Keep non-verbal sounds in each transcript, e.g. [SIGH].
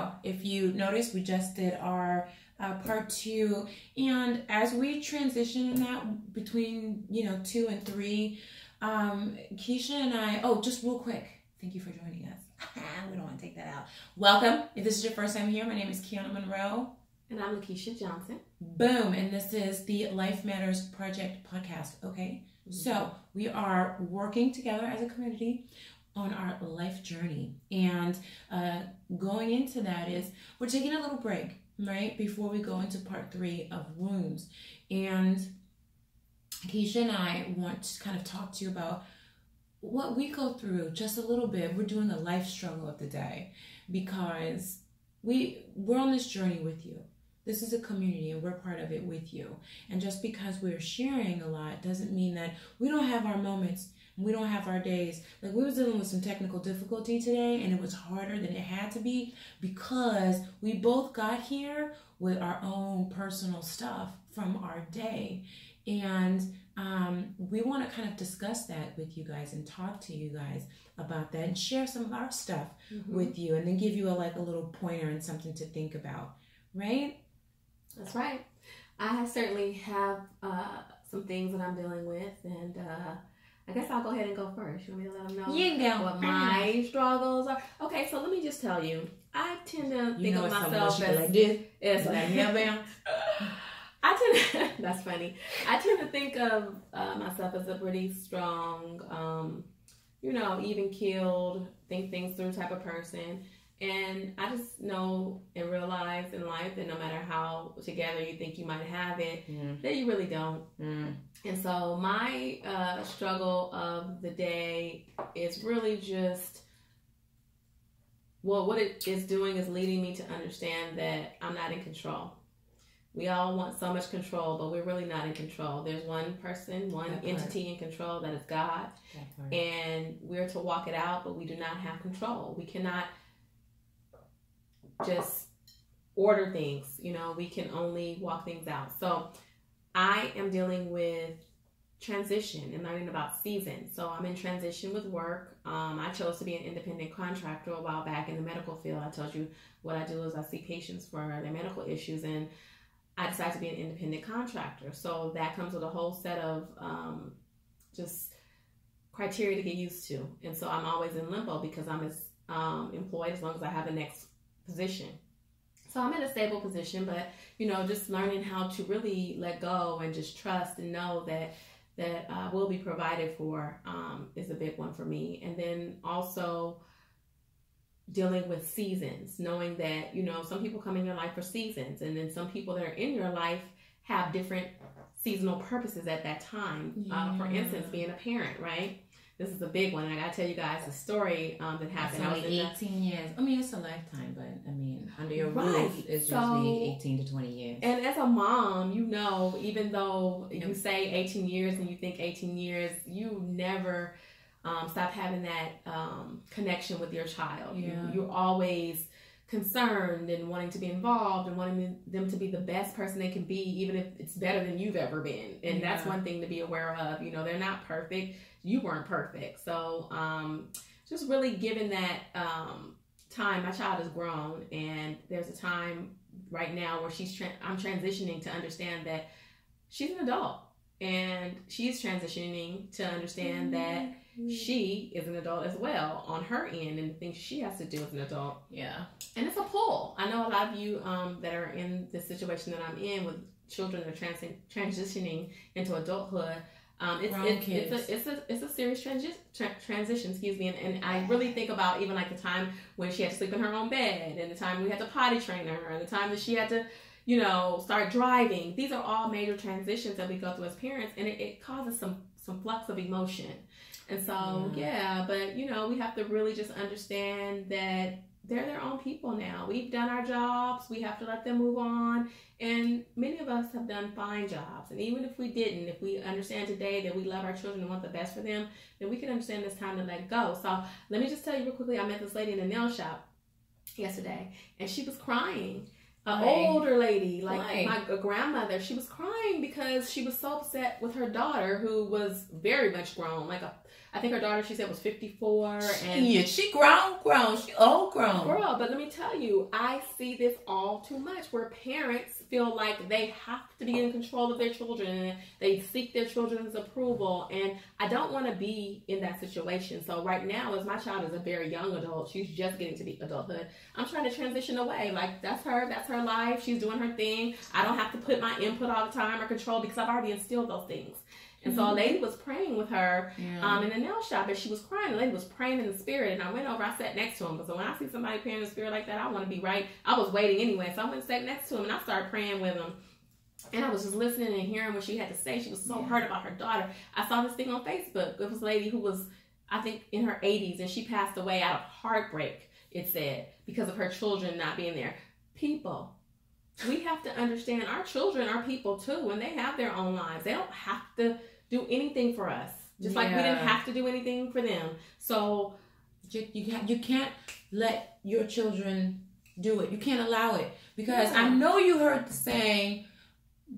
So, if you notice, we just did our uh, part two, and as we transition in that between you know two and three, um, Keisha and I. Oh, just real quick, thank you for joining us. [LAUGHS] we don't want to take that out. Welcome. If this is your first time here, my name is Kiana Monroe. And I'm Lakeisha Johnson. Boom. And this is the Life Matters Project podcast. Okay. Mm-hmm. So we are working together as a community on our life journey. And uh, going into that is we're taking a little break, right? Before we go into part three of wounds. And Keisha and I want to kind of talk to you about what we go through just a little bit. We're doing the life struggle of the day because we we're on this journey with you. This is a community and we're part of it with you. And just because we're sharing a lot doesn't mean that we don't have our moments we don't have our days. Like we was dealing with some technical difficulty today and it was harder than it had to be because we both got here with our own personal stuff from our day. And um, we want to kind of discuss that with you guys and talk to you guys about that and share some of our stuff mm-hmm. with you and then give you a like a little pointer and something to think about right that's right i certainly have uh, some things that i'm dealing with and uh, I guess I'll go ahead and go first. You want me to let them know you go what my [CLEARS THROAT] struggles are? Okay, so let me just tell you. I tend to you think of myself as like this. It's like yeah, [LAUGHS] I tend to, [LAUGHS] that's funny. I tend to think of uh, myself as a pretty strong, um, you know, even keeled, think things through type of person. And I just know and realize in life that no matter how together you think you might have it, mm. that you really don't. Mm. And so my uh, struggle of the day is really just well, what it is doing is leading me to understand that I'm not in control. We all want so much control, but we're really not in control. There's one person, one entity in control that is God. And we're to walk it out, but we do not have control. We cannot just order things. You know, we can only walk things out. So I am dealing with transition and learning about seasons. So I'm in transition with work. Um, I chose to be an independent contractor a while back in the medical field. I told you what I do is I see patients for their medical issues and I decided to be an independent contractor. So that comes with a whole set of um, just criteria to get used to. And so I'm always in limbo because I'm as um, employed as long as I have the next position. So I'm in a stable position, but you know, just learning how to really let go and just trust and know that that uh, will be provided for um, is a big one for me. And then also dealing with seasons, knowing that you know some people come in your life for seasons, and then some people that are in your life have different seasonal purposes at that time. Yeah. Uh, for instance, being a parent, right? This is a big one. I gotta tell you guys a story um, that happened. It's only 18 years. I mean, it's a lifetime, but I mean, under your right. roof, it's so, usually 18 to 20 years. And as a mom, you know, even though you say 18 years and you think 18 years, you never um, stop having that um, connection with your child. Yeah. You, you're always concerned and wanting to be involved and wanting them to be the best person they can be, even if it's better than you've ever been. And yeah. that's one thing to be aware of. You know, they're not perfect you weren't perfect. So um, just really given that um, time, my child is grown, and there's a time right now where she's tra- I'm transitioning to understand that she's an adult, and she's transitioning to understand mm-hmm. that she is an adult as well on her end and the things she has to do as an adult. Yeah. And it's a pull. I know a lot of you um, that are in the situation that I'm in with children that are trans- transitioning into adulthood um, it's, it's, it's, a it's a it's a serious transi- tra- transition, excuse me, and, and I really think about even like the time when she had to sleep in her own bed, and the time we had to potty train her, and the time that she had to, you know, start driving. These are all major transitions that we go through as parents, and it, it causes some some flux of emotion. And so, yeah. but you know, we have to really just understand that they're their own people now. We've done our jobs. We have to let them move on. And many of us have done fine jobs. And even if we didn't, if we understand today that we love our children and want the best for them, then we can understand it's time to let go. So let me just tell you real quickly I met this lady in a nail shop yesterday, and she was crying. An older lady, like Why? my grandmother, she was crying because she was so upset with her daughter, who was very much grown, like a I think her daughter, she said, was 54. And yeah, she grown, grown, she old grown. Girl, but let me tell you, I see this all too much where parents feel like they have to be in control of their children they seek their children's approval. And I don't want to be in that situation. So right now, as my child is a very young adult, she's just getting to the adulthood. I'm trying to transition away. Like that's her, that's her life. She's doing her thing. I don't have to put my input all the time or control because I've already instilled those things. And so a lady was praying with her Yeah. um, in the nail shop, and she was crying. The lady was praying in the spirit, and I went over. I sat next to him because when I see somebody praying in the spirit like that, I want to be right. I was waiting anyway, so I went and sat next to him, and I started praying with him. And I was just listening and hearing what she had to say. She was so Yeah. hurt about her daughter. I saw this thing on Facebook. It was a lady who was, I think, in her 80s, and she passed away out of heartbreak. It said because of her children not being there. People, we have to understand our children are people too, and they have their own lives. They don't have to do anything for us, just like we didn't have to do anything for them. So You, you can't you can't let your children do it. You can't allow it because I know you heard the saying.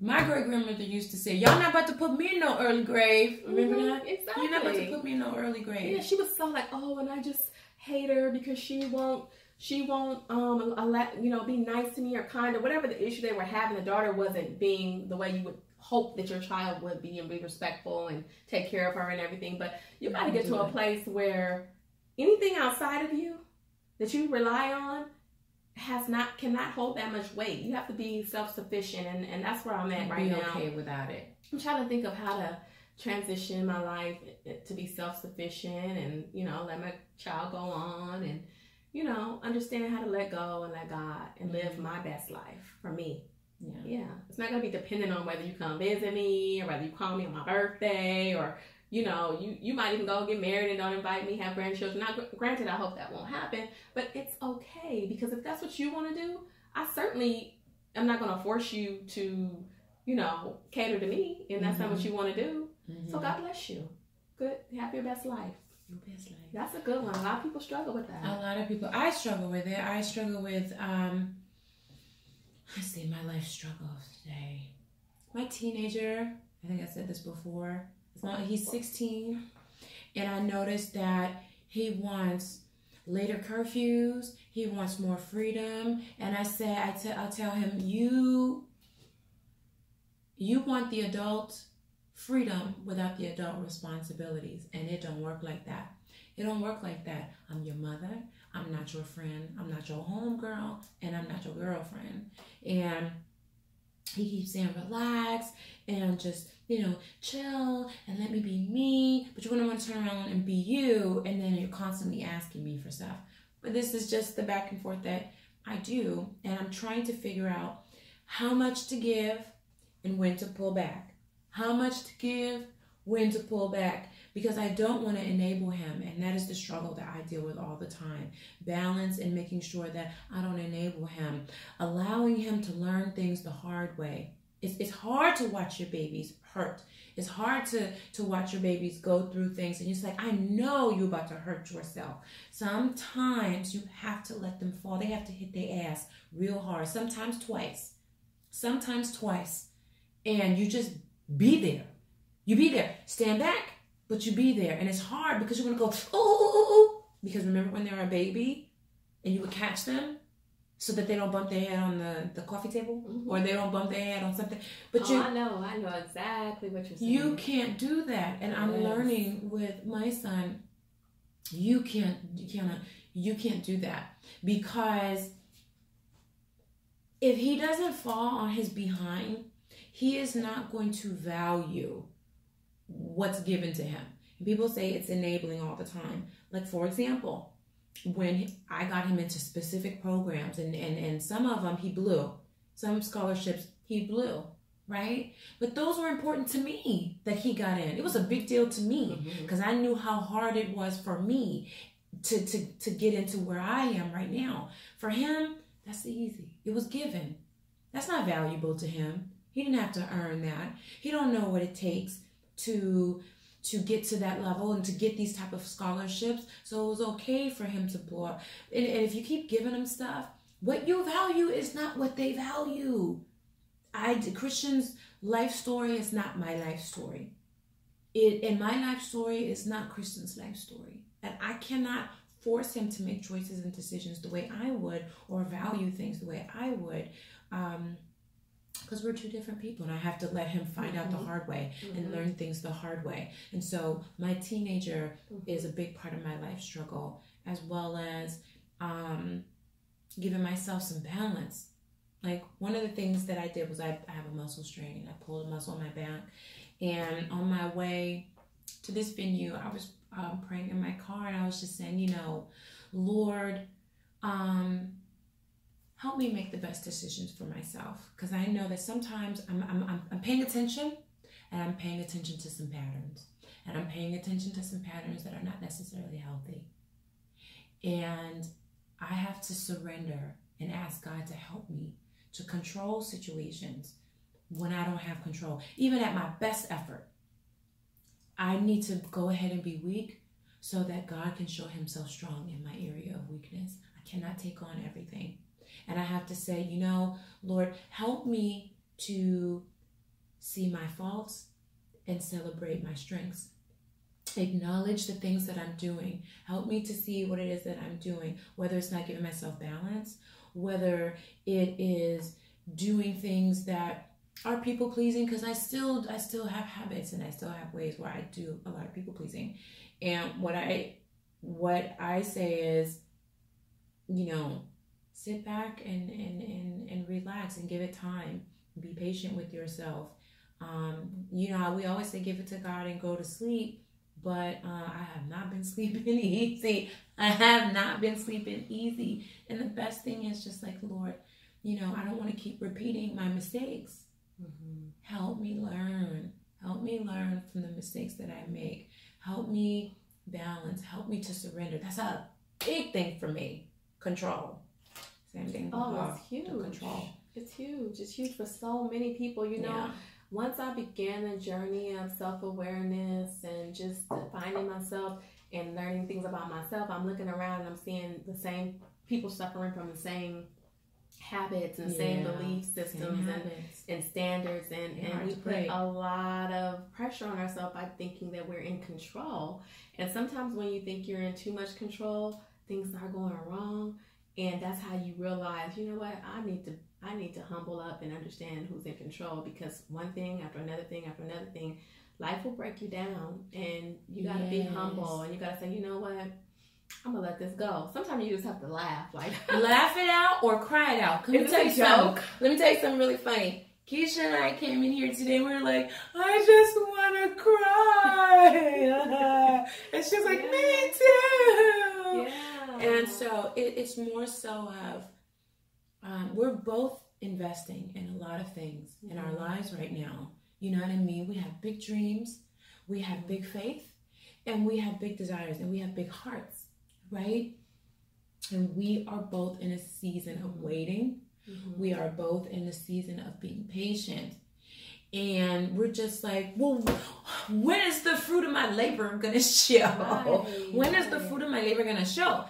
My great grandmother used to say, "Y'all not about to put me in no early grave." Remember Mhm, that? Exactly. You're not about to put me in no early grave. Yeah, she was so like, oh, and I just hate her because she won't, she won't, um, let you know, be nice to me or kind or whatever the issue they were having. The daughter wasn't being the way you would hope that your child would be and be respectful and take care of her and everything. But you got to get to a place where anything outside of you that you rely on has not cannot hold that much weight. You have to be self sufficient, and and that's where I'm at right be now. okay without it. I'm trying to think of how to transition my life eh, to be self sufficient and, you know, let my child go on and, you know, understand how to let go and let God and live my best life for me. Yeah. Yeah. It's not going to be dependent on whether you come visit me or whether you call me on my birthday or, you know, you, you might even go get married and don't invite me, have grandchildren. Now, granted, I hope that won't happen, but it's okay because if that's what you want to do, I certainly am not going to force you to, you know, cater to me, and that's not what you want to do. So Mhm. God bless you. Good, have your best life. Your best life. That's a good one. A lot of people struggle with that. A lot of people. I struggle with it. I struggle with. um I say my life struggles today. My teenager. I think I said this before. He's 16, and I noticed that he wants later curfews. He wants more freedom, and I say I te- I'll tell him you. You want the adult freedom without the adult responsibilities, and it don't work like that. It don't work like that. I'm your mother. I'm not your friend. I'm not your homegirl, and I'm not your girlfriend. And he keeps saying, relax and just, you know, chill and let me be me. But you wouldn't want to turn around and be you, and then you're constantly asking me for stuff. But this is just the back and forth that I do, and I'm trying to figure out how much to give and when to pull back. How much to give, when to pull back because I don't want to enable him. And that is the struggle that I deal with all the time. Balance and making sure that I don't enable him, allowing him to learn things the hard way. It's, it's hard to watch your babies hurt. It's hard to, to watch your babies go through things. And it's like, I know you're about to hurt yourself. Sometimes you have to let them fall. They have to hit their ass real hard, sometimes twice. Sometimes twice. And you just be there. You be there. Stand back, but you be there. And it's hard because you're go, ooh, ooh, ooh, ooh. Because remember when they were a baby and you would catch them so that they don't bump their head on the, the coffee table Mhm. or they don't bump their head on something. But oh, you I know, I know exactly what you're saying. you can't do that. And I'm learning with my son, you can't you can't you can't do that because if he doesn't fall on his behind, he is not going to value what's given to him. And people say it's enabling all the time. Like for example, when I got him into specific programs and, and, and some of them he blew. Some scholarships he blew, right? But those were important to me that he got in. It was a big deal to me mm-hmm. because I knew how hard it was for me to, to, to get into where I am right now. For him, that's easy. It was given. That's not valuable to him. He didn't have to earn that. He don't know what it takes to to get to that level and to get these type of scholarships. So it was okay for him to blow up. And, and if you keep giving him stuff, what you value is not what they value. I Christian's life story is not my life story. it and my life story is not Christian's life story. And I cannot force him to make choices and decisions the way I would or value things the way I would. Um, because we're two different people and I have to let him find mm-hmm. out the mm-hmm. hard way mm-hmm. and learn things the hard way. And so my teenager mm-hmm. is a big part of my life struggle as well as um, giving myself some balance. Like one of the things that I did was I, I have a muscle strain and I pulled a muscle on my back. And on my way to this venue, I was um, praying in my car and I was just saying, you know, Lord, um, help me make the best decisions for myself. Because I know that sometimes I'm, I'm, I'm paying attention and I'm paying attention to some patterns. And I'm paying attention to some patterns that are not necessarily healthy. And I have to surrender and ask God to help me to control situations when I don't have control. Even at my best effort, I need to go ahead and be weak so that God can show himself strong in my area of weakness. I cannot take on everything. And I have to say, you know, Lord, help me to see my faults and celebrate my strengths acknowledge the things that I'm doing. Help me to see what it is that I'm doing, whether it's not giving myself balance, whether it is doing things that are people pleasing because I still I still have habits and I still have ways where I do a lot of people pleasing. And what I what I say is, you know, sit back and and and, and relax and give it time. Be patient with yourself. Um, you know, we always say give it to God and go to sleep but uh, I have not been [LAUGHS] sleeping easy. I have not been sleeping easy. And the best thing is just like, Lord, you know, I don't want to keep repeating my mistakes. Mm-hmm. Help me learn. Help me learn from the mistakes that I make. Help me balance. Help me to surrender. That's a big thing for me. Control. Oh, it's huge. Control. It's huge. It's huge for so many people. You know, yeah once I began the journey of self awareness and just finding myself and learning things about myself, I'm looking around and I'm seeing the same people suffering from the same habits and yeah. same belief systems same and, and standards and, and we put a lot of pressure on ourselves by thinking that we're in control and sometimes when you think you're in too much control things are going wrong and that's how you realize you know what i need to I need to humble up and understand who's in control because one thing after another thing after another thing, life will break you down and you got to yes. be humble and you got to say, you know what? I'm gonna let this go. Sometimes you just have to laugh, like [LAUGHS] laugh it out or cry it out. Let me tell you something. Let me tell you something really funny. Keisha and I came in here today. and We were like, I just want to cry, [LAUGHS] and she's like, me too. So it, it's more so of um, we're both investing in a lot of things mm-hmm. in our mm-hmm. lives right now. You know what I mean? We have big dreams, we have big faith, and we have big desires, and we have big hearts, right? And we are both in a season of waiting. Mm-hmm. We are both in a season of being patient. And we're just like, well, when is the fruit of my labor gonna [LAUGHS] show? Right. When is the fruit of my labor gonna show?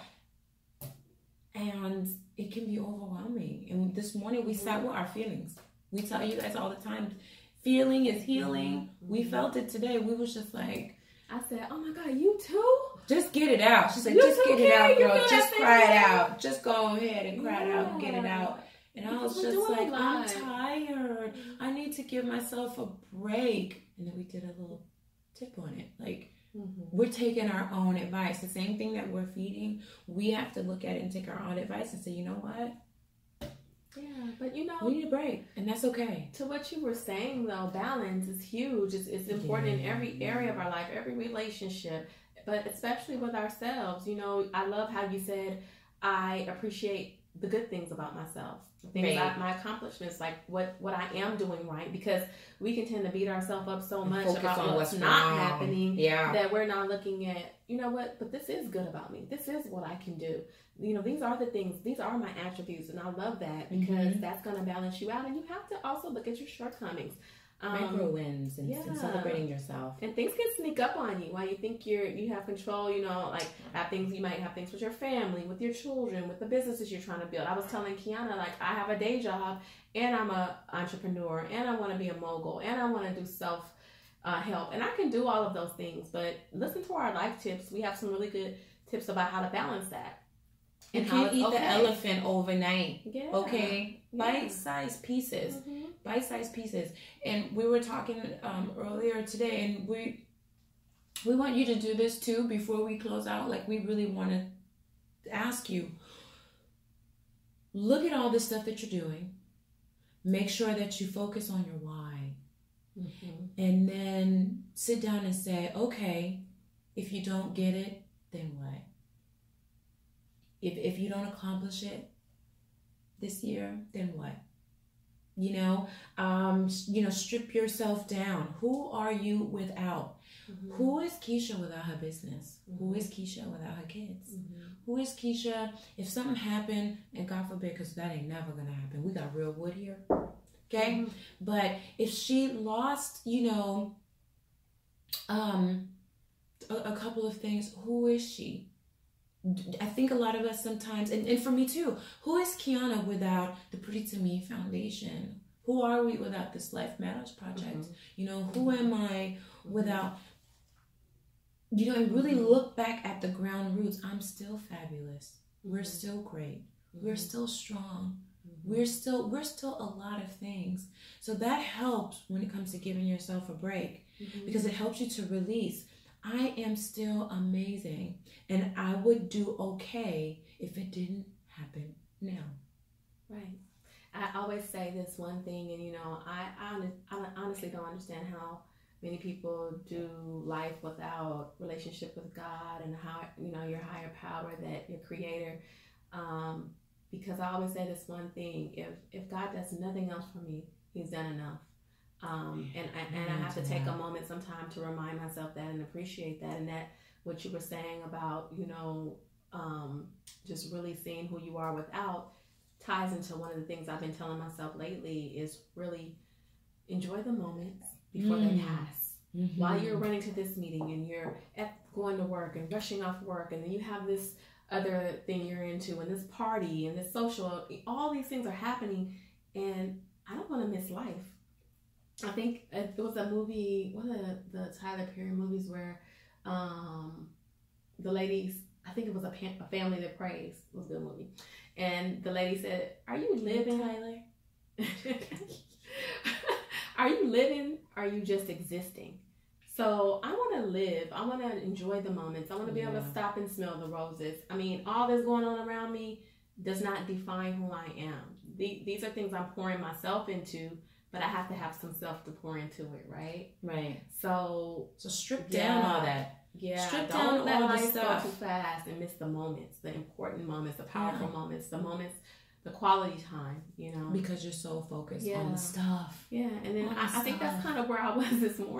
And it can be overwhelming. And this morning we sat with our feelings. We tell you guys all the time, feeling is healing. Mm-hmm. We felt it today. We was just like, I said, "Oh my God, you too? Just get it out." She said, you "Just get it out, girl. Just cry it out. Just go ahead and cry yeah. it out and get it out." And I was just like, "I'm tired. I need to give myself a break." And then we did a little tip on it, like Mm-hmm. We're taking our own advice. The same thing that we're feeding, we have to look at it and take our own advice and say, you know what? Yeah, but you know, we need a break, and that's okay. To what you were saying, though, balance is huge. It's, it's important yeah. in every area of our life, every relationship, but especially with ourselves. You know, I love how you said, I appreciate the good things about myself. Things right. I, my accomplishments like what what i am doing right because we can tend to beat ourselves up so much about what's, not happening yeah. that we're not looking at you know what? But this is good about me. This is what i can do. You know these are the things these are my attributes and i love that because mm-hmm. that's going to balance you out and you have to also look at your shortcomings um, micro wins and, yeah. and, celebrating yourself. And things can sneak up on you while you think you're you have control. You know, like have things you might have things with your family, with your children, with the businesses you're trying to build. I was telling Kiana like I have a day job and I'm a entrepreneur and I want to be a mogul and I want to do self uh, help. And I can do all of those things, but listen to our life tips. We have some really good tips about how to balance that. You And how can't eat okay. the elephant overnight. Yeah. Okay, bite-sized pieces. Mhm. Bite-sized pieces. And we were talking um, earlier today and we we want you to do this too before we close out. Like we really want to ask you look at all the stuff that you're doing. Make sure that you focus on your why. Mhm. and then sit down and say okay if you don't get it then what? If, if you don't accomplish it this year then what you know um you know strip yourself down. Who are you without? Mhm. who is keisha without her business? Who is keisha without her kids? Mhm. who is keisha? If something happened and god forbid because that ain't never gonna happen we got real wood here okay? Mhm. but if she lost you know um a, a couple of things who is she I think a lot of us sometimes, and, and for me too, who is Kiana without the Pretty to Me Foundation? Who are we without this Life Matters Project? Mhm. You know, who am I without, you know, and really Mhm. look back at the ground roots. I'm still fabulous. We're Mhm. still great. We're Mhm. still strong. We're still, we're still a lot of things. So that helps when it comes to giving yourself a break Mhm. because it helps you to release. I am still amazing, and I would do okay if it didn't happen now. Right. I always say this one thing, and you know, I, I, I honestly don't understand how many people do life without relationship with God and how you know your higher power, that your Creator. Um, because I always say this one thing: if if God does nothing else for me, He's done enough. Um, and I, and I have to take a moment sometime to remind myself that and appreciate that, and that what you were saying about you know um, just really seeing who you are without ties into one of the things I've been telling myself lately is really enjoy the moments before they Mm. pass. While you're running to this meeting and you're at going to work and rushing off work, and then you have this other thing you're into, and this party and this social, all these things are happening, and I don't want to miss life. I think it was a movie, one of the, the Tyler Perry movies where um, the ladies, I think it was a, a family that prays, it was a good movie, and the lady said, "Are you living?" Tyler. [LAUGHS] are you living? Are you just existing? So I want to live. I want to enjoy the moments. I want to be able to stop and smell the roses. I mean, all that's going on around me does not define who I am. The- These are things I'm pouring myself into, but I have to have some self to pour into it, right? Right. So So strip down all that. yeah, Strip down all the stuff. too fast and miss the moments, the important moments, the powerful Yeah. moments, the moments, the quality time. You know, Because you're so focused on the stuff. Yeah, and then I, I think that's kind of where I was [LAUGHS] this morning.